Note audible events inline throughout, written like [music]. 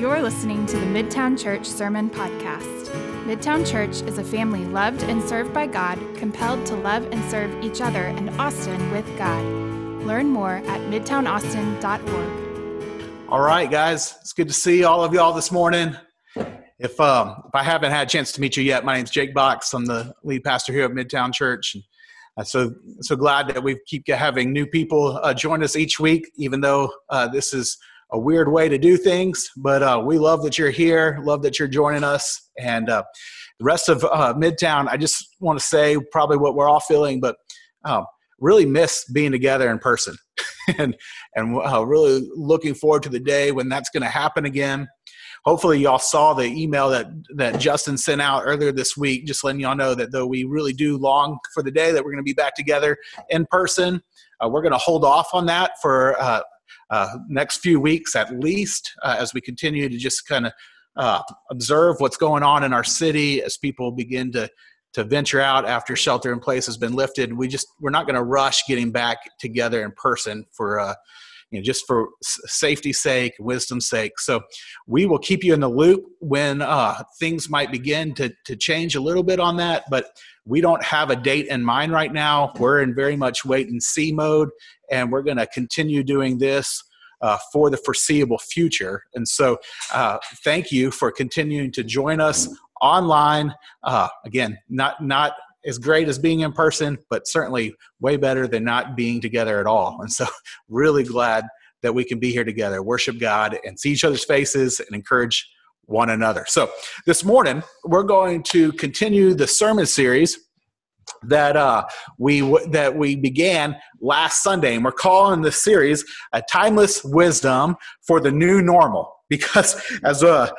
You're listening to the Midtown Church Sermon Podcast. Midtown Church is a family loved and served by God, compelled to love and serve each other and Austin with God. Learn more at midtownaustin.org. All right, guys, it's good to see all of y'all this morning. If um, if I haven't had a chance to meet you yet, my name's Jake Box. I'm the lead pastor here at Midtown Church. Uh, so so glad that we keep having new people uh, join us each week, even though uh, this is a weird way to do things. But uh, we love that you're here. Love that you're joining us. And uh, the rest of uh, Midtown, I just want to say probably what we're all feeling, but um, really miss being together in person, [laughs] and and really looking forward to the day when that's going to happen again hopefully y'all saw the email that that Justin sent out earlier this week, just letting y'all know that though we really do long for the day that we're going to be back together in person, uh, we're going to hold off on that for uh, uh, next few weeks at least, uh, as we continue to just kind of uh, observe what's going on in our city as people begin to to venture out after shelter in place has been lifted. We just we're not going to rush getting back together in person for uh, you know, just for safety's sake, wisdom's sake. So we will keep you in the loop when uh, things might begin to, to change a little bit on that, but we don't have a date in mind right now. We're in very much wait and see mode, and we're going to continue doing this. Uh, for the foreseeable future. And so, uh, thank you for continuing to join us online. Uh, again, not not as great as being in person, but certainly way better than not being together at all. And so, [laughs] really glad that we can be here together, worship God, and see each other's faces and encourage one another. So, this morning, we're going to continue the sermon series that uh, we that we began last Sunday, and we're calling this series "A Timeless Wisdom for the New Normal." [laughs] Because as uh,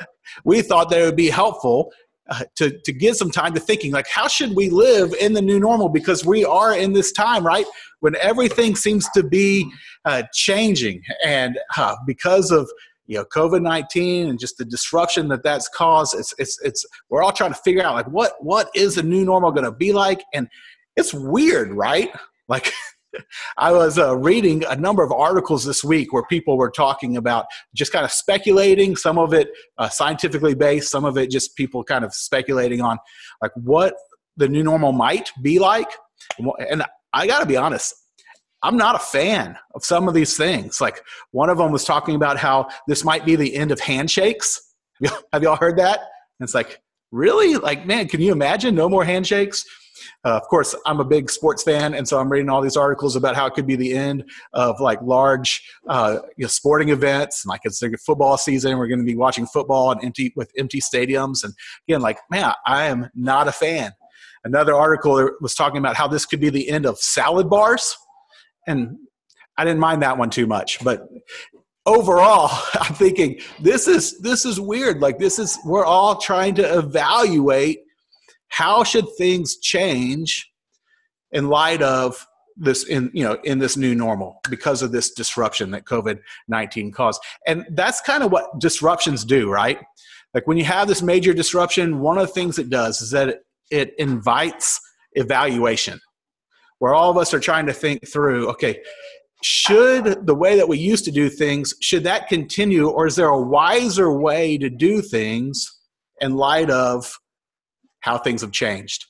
we thought that it would be helpful uh, to, to give some time to thinking like how should we live in the new normal? Because we are in this time right when everything seems to be uh, changing. And uh, because of you know covid-19 and just the disruption that that's caused it's it's it's we're all trying to figure out like what what is the new normal going to be like? And it's weird right? Like [laughs] I was uh, reading a number of articles this week where people were talking about just kind of speculating, some of it uh, scientifically based, some of it just people kind of speculating on like what the new normal might be like. And I got to be honest, I'm not a fan of some of these things. Like one of them was talking about how this might be the end of handshakes. [laughs] Have y'all heard that? And it's like, really? Like, man, can you imagine no more handshakes? Uh, of course, I'm a big sports fan, and so I'm reading all these articles about how it could be the end of like large uh, you know, sporting events. and Like it's a football season, we're going to be watching football and empty with empty stadiums. And again, like man, I am not a fan. Another article was talking about how this could be the end of salad bars, and I didn't mind that one too much. But overall, [laughs] I'm thinking this is this is weird. Like this is we're all trying to evaluate how should things change in light of this in you know in this new normal because of this disruption that covid-19 caused? And that's kind of what disruptions do right? Like when you have this major disruption one of the things it does is that it, it invites evaluation where all of us are trying to think through okay should the way that we used to do things should that continue or is there a wiser way to do things in light of how things have changed.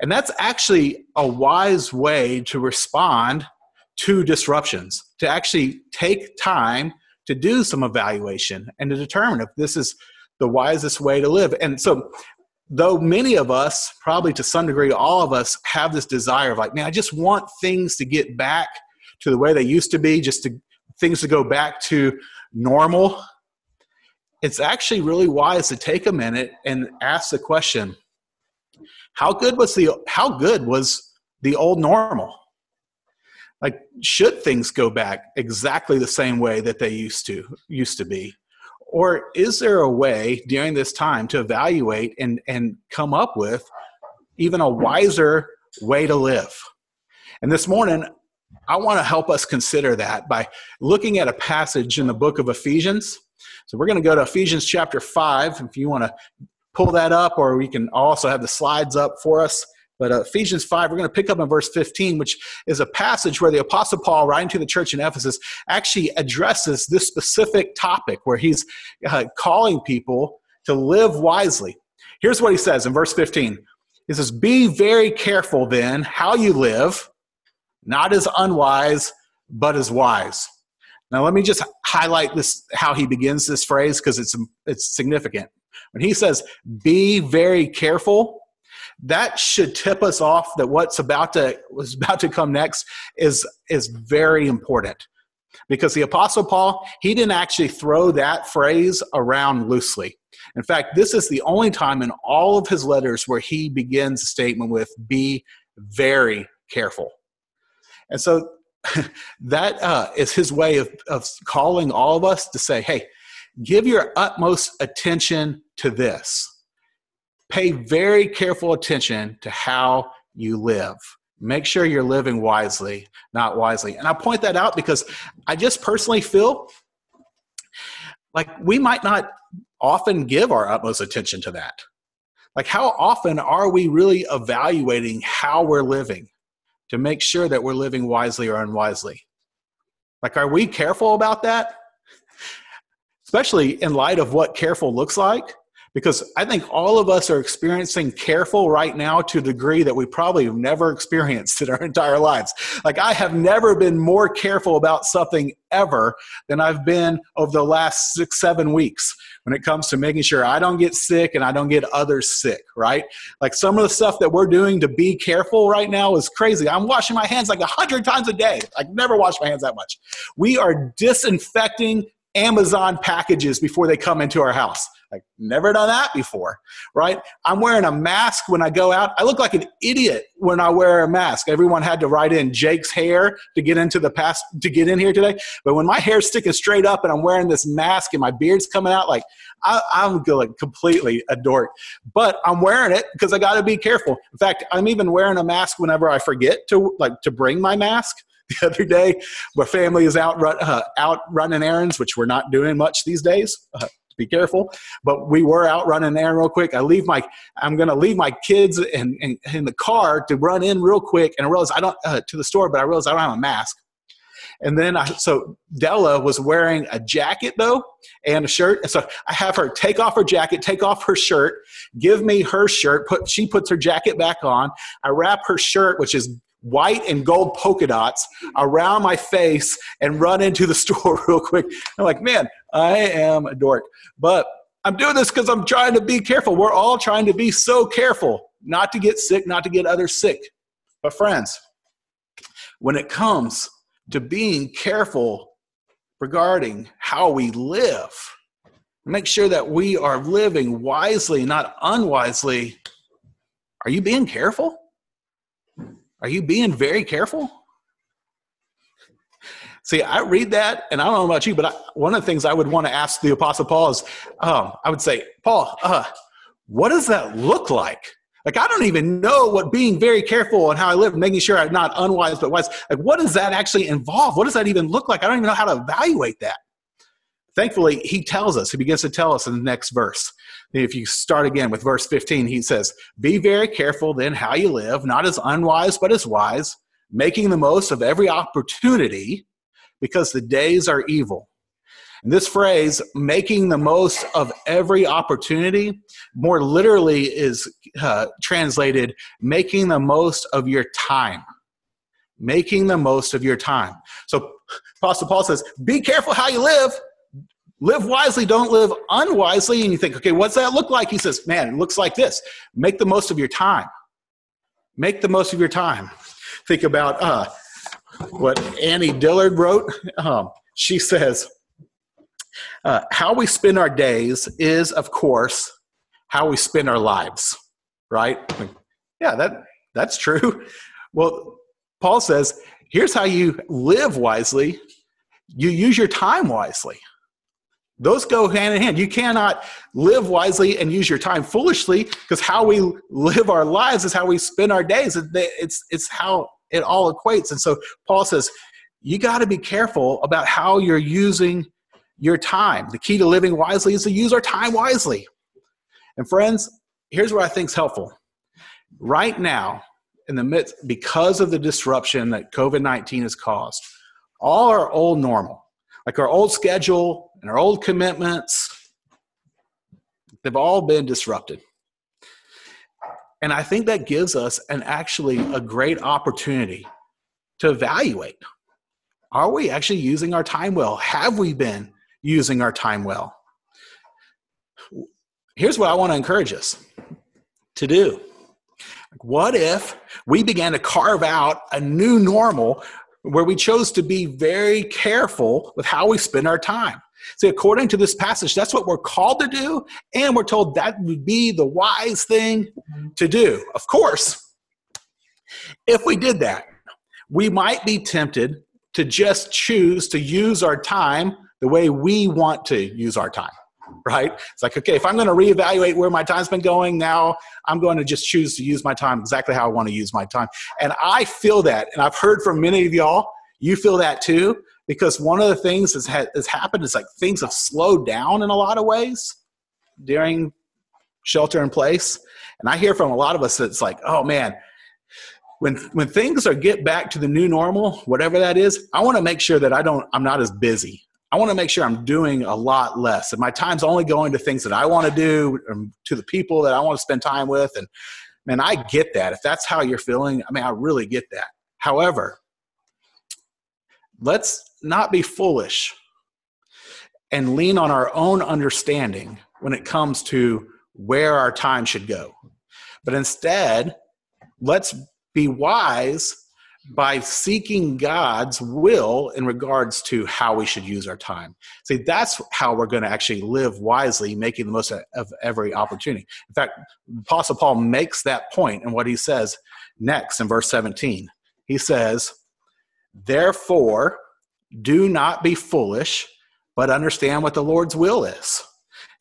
And that's actually a wise way to respond to disruptions, to actually take time to do some evaluation and to determine if this is the wisest way to live. And so, though many of us, probably to some degree, all of us have this desire of like, man, I just want things to get back to the way they used to be, just to things to go back to normal. It's actually really wise to take a minute and ask the question how good was the how good was the old normal? Like should things go back exactly the same way that they used to used to be? Or is there a way during this time to evaluate and, and come up with even a wiser way to live? And this morning, I want to help us consider that by looking at a passage in the book of Ephesians. So we're going to go to Ephesians chapter 5. If you want to pull that up, or we can also have the slides up for us. But uh, Ephesians 5, we're going to pick up in verse 15, which is a passage where the Apostle Paul, writing to the church in Ephesus, actually addresses this specific topic where he's uh, calling people to live wisely. Here's what he says in verse 15 He says, Be very careful then how you live, not as unwise, but as wise. Now, let me just highlight this how he begins this phrase because it's, it's significant. When he says, Be very careful, that should tip us off that what's about to was about to come next is is very important. Because the apostle paul he didn't actually throw that phrase around loosely. In fact this is the only time in all of his letters where he begins a statement with be very careful. And so [laughs] that uh, is his way of, of calling all of us to say hey give your utmost attention to this pay very careful attention to how you live. Make sure you're living wisely, not wisely. And I point that out because I just personally feel like we might not often give our utmost attention to that. Like, how often are we really evaluating how we're living to make sure that we're living wisely or unwisely? Like, are we careful about that? Especially in light of what careful looks like because I think all of us are experiencing careful right now to a degree that we probably have never experienced [laughs] in our entire lives. Like, I have never been more careful about something ever than I've been over the last six, seven weeks when it comes to making sure I don't get sick and I don't get others sick, right? Like, some of the stuff that we're doing to be careful right now is crazy. I'm washing my hands like a hundred times a day. I never wash my hands that much. We are disinfecting Amazon packages before they come into our house. Like, never done that before, right? I'm wearing a mask when I go out. I look like an idiot when I wear a mask. Everyone had to write in Jake's hair to get into the past to get in here today. But when my hair's sticking straight up and I'm wearing this mask and my beard's coming out, like I, am going completely a dork. But I'm wearing it because I got to be careful. In fact, I'm even wearing a mask whenever I forget to like to bring my mask [laughs] the other day. My family is out run, uh, out running errands, which we're not doing much these days. Uh, be careful. But we were out running there real quick. I leave my, I'm going to leave my kids in, in, in, the car to run in real quick. And I realized I don't, uh, to the store, but I realized I don't have a mask. And then I, so Della was wearing a jacket though and a shirt. And so I have her take off her jacket, take off her shirt, give me her shirt, put, she puts her jacket back on. I wrap her shirt, which is white and gold polka dots around my face and run into the [laughs] store real quick. I'm like, man, I am a dork. But I'm doing this because I'm trying to be careful. We're all trying to be so careful not to get sick, not to get others sick. But, friends, when it comes to being careful regarding how we live, make sure that we are living wisely, not unwisely. Are you being careful? Are you being very careful? See, I read that, and I don't know about you, but I, one of the things I would want to ask the Apostle Paul is, um, I would say, Paul, uh, what does that look like? Like, I don't even know what being very careful and how I live, making sure I'm not unwise but wise. Like, what does that actually involve? What does that even look like? I don't even know how to evaluate that. Thankfully, he tells us, he begins to tell us in the next verse. If you start again with verse 15, he says, Be very careful then how you live, not as unwise, but as wise, making the most of every opportunity because the days are evil. And this phrase, making the most of every opportunity, more literally is uh, translated, making the most of your time. Making the most of your time. So, Apostle Paul says, Be careful how you live Live wisely, don't live unwisely. And you think, okay, what's that look like? He says, man, it looks like this. Make the most of your time. Make the most of your time. Think about uh, what Annie Dillard wrote. Um, she says, uh, how we spend our days is, of course, how we spend our lives, right? Yeah, that, that's true. [laughs] Well, Paul says, here's how you live wisely you use your time wisely. Those go hand in hand. You cannot live wisely and use your time foolishly because how we live our lives is how we spend our days. It's, it's how it all equates. And so Paul says, you got to be careful about how you're using your time. The key to living wisely is to use our time wisely. And friends, here's what I think is helpful. Right now, in the midst, because of the disruption that COVID 19 has caused, all our old normal, like our old schedule and our old commitments, they've all been disrupted. And I think that gives us an actually a great opportunity to evaluate are we actually using our time well? Have we been using our time well? Here's what I want to encourage us to do. What if we began to carve out a new normal where we chose to be very careful with how we spend our time? See, according to this passage, that's what we're called to do, and we're told that would be the wise thing to do. Of course, if we did that, we might be tempted to just choose to use our time the way we want to use our time right it's like okay if i'm going to reevaluate where my time's been going now i'm going to just choose to use my time exactly how i want to use my time and i feel that and i've heard from many of y'all you feel that too because one of the things that's happened is like things have slowed down in a lot of ways during shelter in place. And i hear from a lot of us that it's like oh man when when things are get back to the new normal whatever that is i want to make sure that i don't i'm not as busy. I want to make sure i'm doing a lot less. And my time's only going to things that i want to do um, to the people that i want to spend time with. And man i get that. If that's how you're feeling i mean i really get that. However let's not be foolish and lean on our own understanding when it comes to where our time should go but instead let's be wise by seeking God's will in regards to how we should use our time. See, that's how we're going to actually live wisely, making the most of every opportunity. In fact, Apostle Paul makes that point in what he says next in verse 17. He says, Therefore, do not be foolish, but understand what the Lord's will is.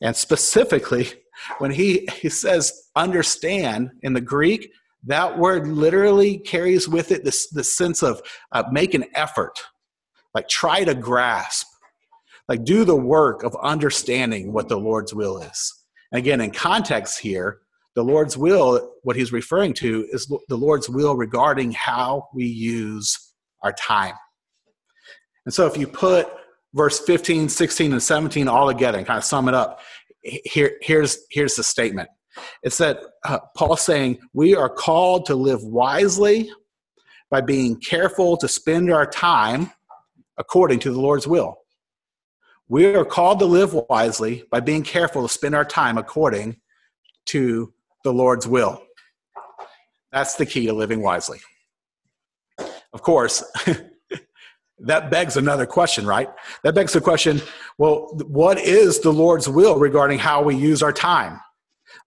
And specifically, when he, he says understand in the Greek, that word literally carries with it this, this sense of uh, make an effort, like try to grasp, like do the work of understanding what the Lord's will is. And again, in context here, the Lord's will, what he's referring to, is the Lord's will regarding how we use our time. And so if you put verse 15, 16, and 17 all together and kind of sum it up, here, here's, here's the statement it's that uh, Paul's saying we are called to live wisely by being careful to spend our time according to the Lord's will. We are called to live wisely by being careful to spend our time according to the Lord's will. That's the key to living wisely. Of course, [laughs] that begs another question, right? That begs the question well, what is the Lord's will regarding how we use our time?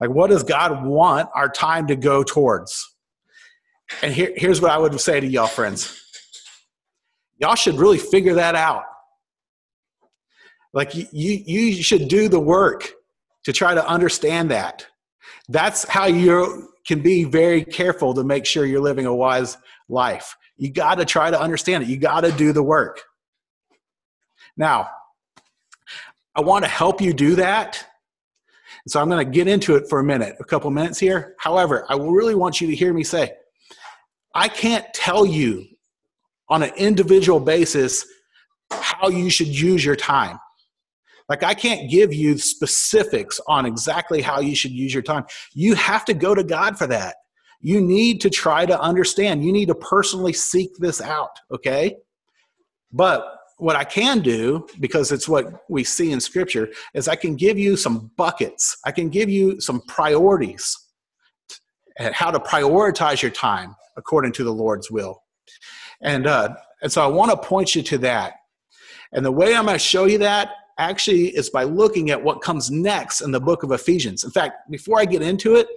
Like, what does God want our time to go towards? And here, here's what I would say to y'all, friends. Y'all should really figure that out. Like, you, you should do the work to try to understand that. That's how you can be very careful to make sure you're living a wise life. You got to try to understand it. You got to do the work. Now, I want to help you do that so I'm going to get into it for a minute, a couple minutes here. However, I really want you to hear me say, I can't tell you on an individual basis how you should use your time. Like, I can't give you specifics on exactly how you should use your time. You have to go to God for that. You need to try to understand. You need to personally seek this out, okay? But what I can do, because it's what we see in scripture, is I can give you some buckets. I can give you some priorities and how to prioritize your time according to the Lord's will. And, uh, and so I want to point you to that. And the way I'm going to show you that actually is by looking at what comes next in the book of Ephesians. In fact, before I get into it,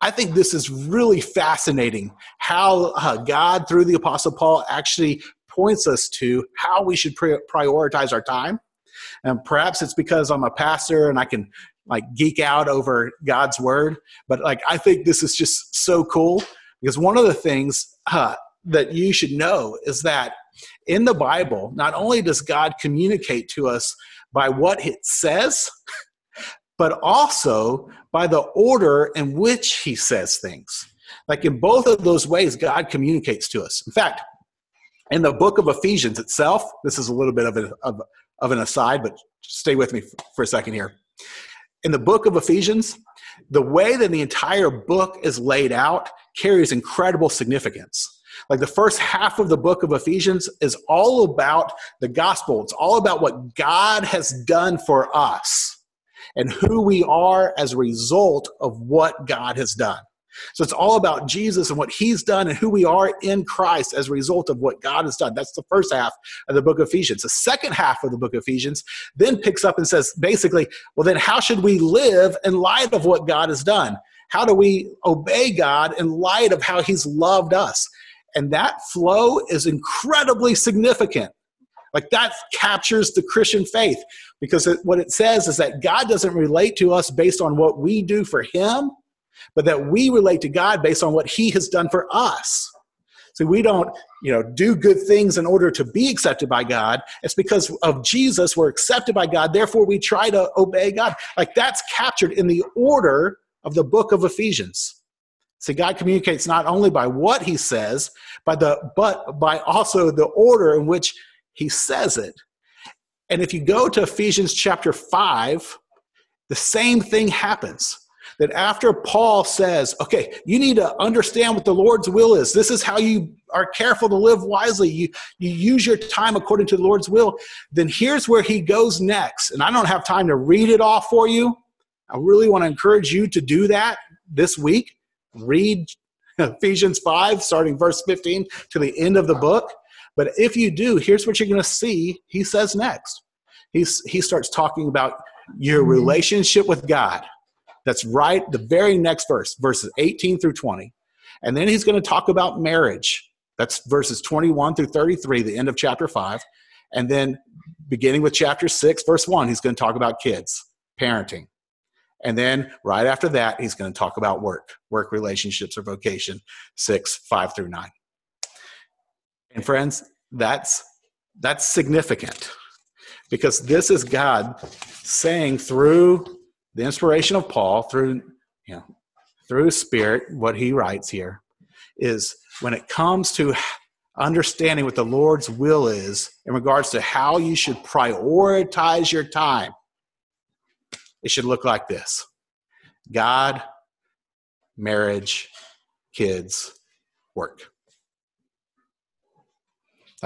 I think this is really fascinating how uh, God, through the Apostle Paul, actually points us to how we should prioritize our time. And perhaps it's because I'm a pastor and I can like geek out over God's word, but like I think this is just so cool because one of the things uh, that you should know is that in the Bible, not only does God communicate to us by what it says, [laughs] but also by the order in which he says things. Like in both of those ways, God communicates to us. In fact, in the book of Ephesians itself, this is a little bit of, a, of, of an aside, but stay with me for a second here. In the book of Ephesians, the way that the entire book is laid out carries incredible significance. Like the first half of the book of Ephesians is all about the gospel, it's all about what God has done for us and who we are as a result of what God has done. So it's all about Jesus and what he's done and who we are in Christ as a result of what God has done. That's the first half of the book of Ephesians. The second half of the book of Ephesians then picks up and says, basically, well, then how should we live in light of what God has done? How do we obey God in light of how he's loved us? And that flow is incredibly significant. Like that captures the Christian faith because it, what it says is that God doesn't relate to us based on what we do for him but that we relate to God based on what He has done for us. So we don't, you know, do good things in order to be accepted by God. It's because of Jesus we're accepted by God. Therefore, we try to obey God. Like that's captured in the order of the book of Ephesians. See, God communicates not only by what He says, by the but by also the order in which He says it. And if you go to Ephesians chapter five, the same thing happens that after Paul says, okay, you need to understand what the Lord's will is. This is how you are careful to live wisely. You, you use your time according to the Lord's will. Then here's where he goes next. And I don't have time to read it all for you. I really want to encourage you to do that this week. Read [laughs] Ephesians 5, starting verse 15 to the end of the book. But if you do, here's what you're going to see he says next. He's, he starts talking about your mm-hmm. relationship with God that's right, the very next verse, verses 18 through 20. And then he's going to talk about marriage. That's verses 21 through 33, the end of chapter 5. And then beginning with chapter 6, verse 1, he's going to talk about kids, parenting. And then right after that, he's going to talk about work, work relationships or vocation, 6, 5 through 9. And friends, that's that's significant because this is God saying through the inspiration of Paul through you know through Spirit, what he writes here is when it comes to understanding what the Lord's will is in regards to how you should prioritize your time, it should look like this God, marriage, kids, work.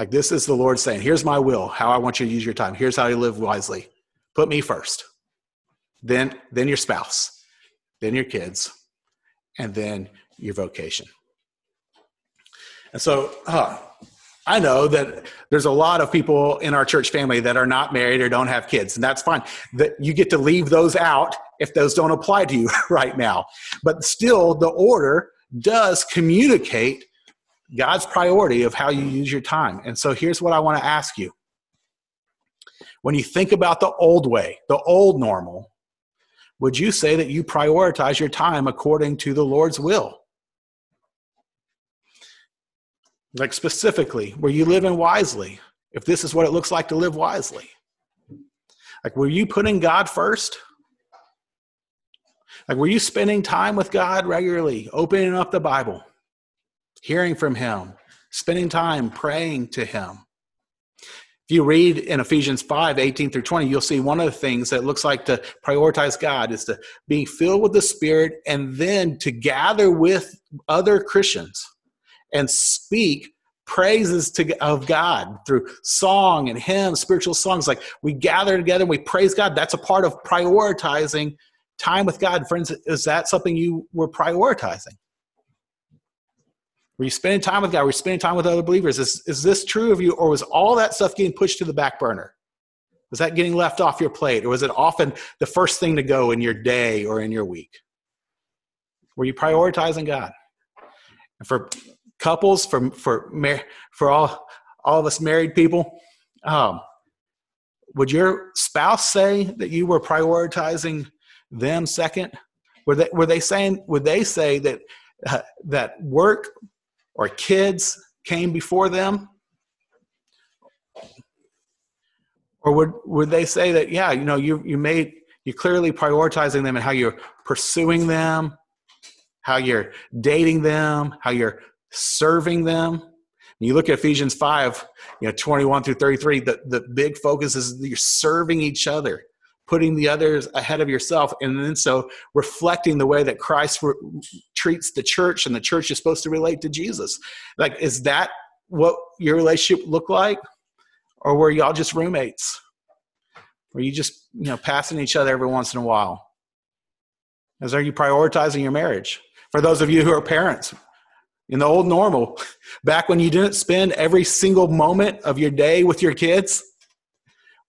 Like this is the Lord saying, here's my will, how I want you to use your time. Here's how you live wisely. Put me first then then your spouse, then your kids, and then your vocation. And so uh, I know that there's a lot of people in our church family that are not married or don't have kids, and that's fine. That you get to leave those out if those don't apply to you [laughs] right now. But still, the order does communicate God's priority of how you use your time. And so here's what I want to ask you. When you think about the old way, the old normal, would you say that you prioritize your time according to the Lord's will? Like specifically, were you living wisely? If this is what it looks like to live wisely. Like, were you putting God first? Like, were you spending time with God regularly, opening up the Bible, hearing from Him, spending time praying to Him? If you read in Ephesians 5 18 through 20, you'll see one of the things that looks like to prioritize God is to be filled with the Spirit and then to gather with other Christians and speak praises to, of God through song and hymn, spiritual songs. Like we gather together and we praise God. That's a part of prioritizing time with God. Friends, is that something you were prioritizing? Were you spending time with God? Were you spending time with other believers? Is, is this true of you, or was all that stuff getting pushed to the back burner? Was that getting left off your plate, or was it often the first thing to go in your day or in your week? Were you prioritizing God? And for couples, for for for all all of us married people, um, would your spouse say that you were prioritizing them second? Were they were they saying would they say that uh, that work or kids came before them? Or would, would they say that, yeah, you know, you, you made, you clearly prioritizing them and how you're pursuing them how you're dating them, how you're serving them. You look at Ephesians 5, you know, 21 through 33, the, the big focus is you're serving each other, putting the others ahead of yourself, and then so reflecting the way that Christ re- treats the church and the church is supposed to relate to Jesus. Like, is that what your relationship look like? Or were y'all just roommates? Were you just, you know, passing each other every once in a while? As are you prioritizing your marriage? For those of you who are parents, in the old normal, [laughs] back when you didn't spend every single moment of your day with your kids,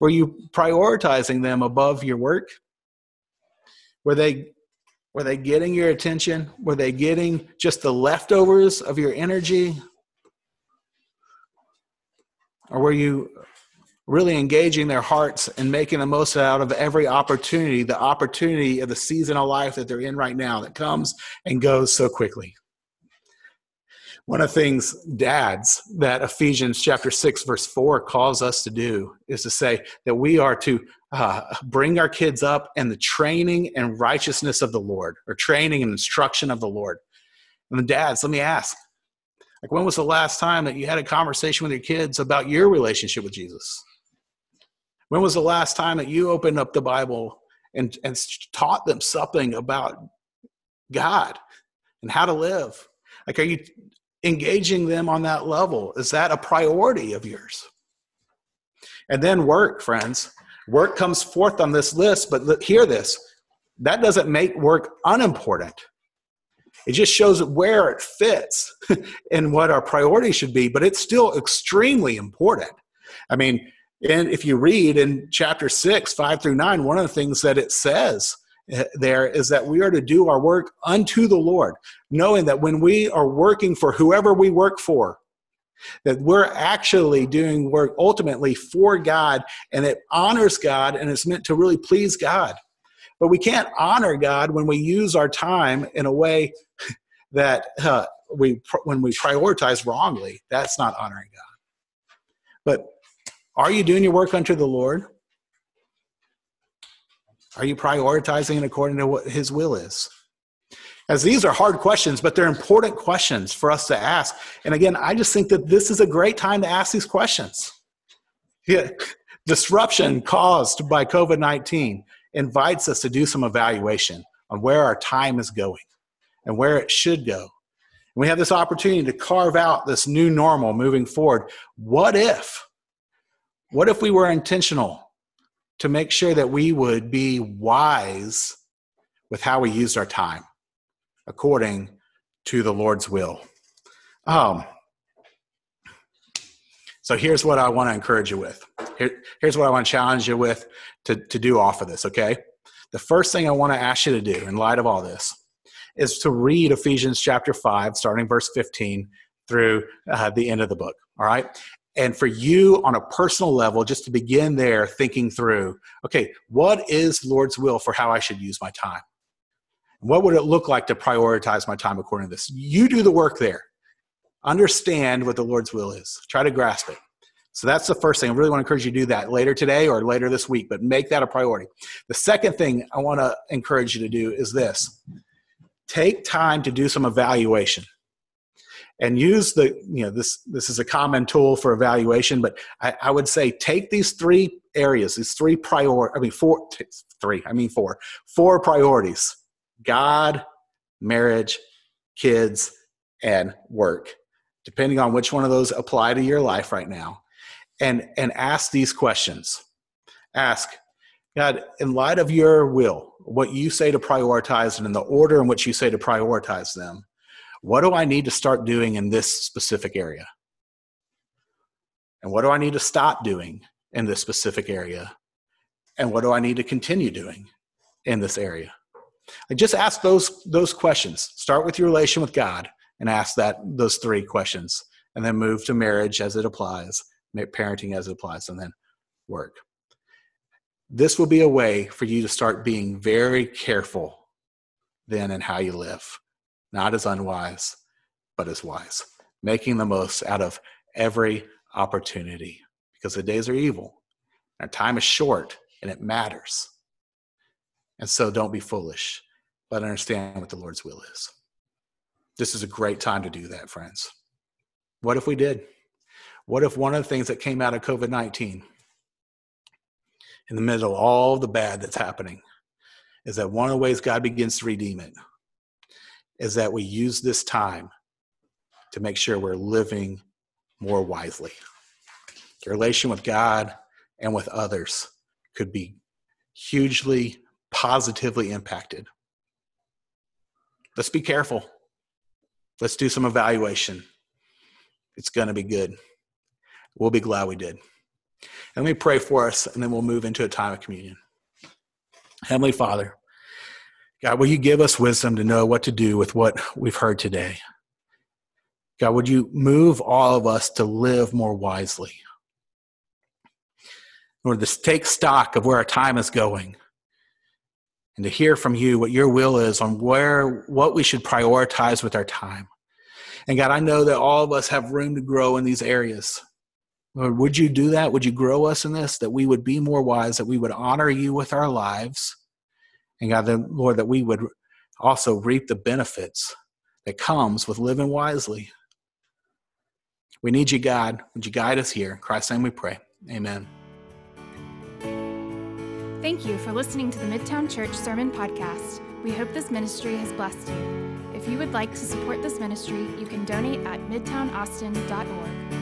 were you prioritizing them above your work? Were they were they getting your attention? Were they getting just the leftovers of your energy? Or were you really engaging their hearts and making the most out of every opportunity, the opportunity of the season of life that they're in right now that comes and goes so quickly. One of the things, dads, that Ephesians chapter 6, verse 4 calls us to do is to say that we are to uh, bring our kids up in the training and righteousness of the Lord, or training and instruction of the Lord. And dads, let me ask, like when was the last time that you had a conversation with your kids about your relationship with Jesus? When was the last time that you opened up the Bible and, and taught them something about God and how to live? Like, are you engaging them on that level? Is that a priority of yours? And then work, friends. Work comes forth on this list, but look, hear this that doesn't make work unimportant. It just shows where it fits [laughs] and what our priority should be, but it's still extremely important. I mean, and if you read in chapter 6, 5 through 9, one of the things that it says there is that we are to do our work unto the Lord, knowing that when we are working for whoever we work for, that we're actually doing work ultimately for God and it honors God and it's meant to really please God. But we can't honor God when we use our time in a way [laughs] that uh, we when we prioritize wrongly. That's not honoring God. But are you doing your work unto the Lord? Are you prioritizing it according to what His will is? As these are hard questions, but they're important questions for us to ask. And again, I just think that this is a great time to ask these questions. Yeah. Disruption caused by COVID 19 invites us to do some evaluation on where our time is going and where it should go. And we have this opportunity to carve out this new normal moving forward. What if? What if we were intentional to make sure that we would be wise with how we used our time according to the Lord's will? Um, so here's what I want to encourage you with. Here, here's what I want to challenge you with to, to do off of this, okay? The first thing I want to ask you to do in light of all this is to read Ephesians chapter 5, starting verse 15 through uh, the end of the book, all right? And for you on a personal level just to begin there thinking through okay what is lord's will for how i should use my time? What would it look like to prioritize my time according to this? You do the work there. Understand what the lord's will is. Try to grasp it. So that's the first thing. I really want to encourage you to do that later today or later this week but make that a priority. The second thing i want to encourage you to do is this. Take time to do some evaluation and use the you know this this is a common tool for evaluation but i, I would say take these three areas these three prior i mean four three i mean four four priorities god marriage kids and work depending on which one of those apply to your life right now and and ask these questions. Ask god in light of your will what you say to prioritize and in the order in which you say to prioritize them what do I need to start doing in this specific area? And what do I need to stop doing in this specific area? And what do I need to continue doing in this area? I just ask those those questions. Start with your relation with God and ask that those three questions, and then move to marriage as it applies, parenting as it applies, and then work. This will be a way for you to start being very careful then in how you live not as unwise, but as wise, making the most out of every opportunity because the days are evil. Our time is short and it matters. And so don't be foolish, but understand what the Lord's will is. This is a great time to do that, friends. What if we did? What if one of the things that came out of COVID 19, in the middle of all the bad that's happening, is that one of the ways God begins to redeem it is that we use this time to make sure we're living more wisely. Your relation with God and with others could be hugely positively impacted. Let's be careful. Let's do some evaluation. It's going to be good. We'll be glad we did. And let me pray for us, and then we'll move into a time of communion. Heavenly Father, God, will you give us wisdom to know what to do with what we've heard today? God, would you move all of us to live more wisely? Or to take stock of where our time is going and to hear from you what your will is on where what we should prioritize with our time. And God, I know that all of us have room to grow in these areas. Lord, would you do that? Would you grow us in this? That we would be more wise, that we would honor you with our lives. And God, that, Lord, that we would also reap the benefits that comes with living wisely. We need you, God. Would you guide us here? In Christ's name we pray. Amen. Thank you for listening to the Midtown Church Sermon Podcast. We hope this ministry has blessed you. If you would like to support this ministry, you can donate at midtownaustin.org.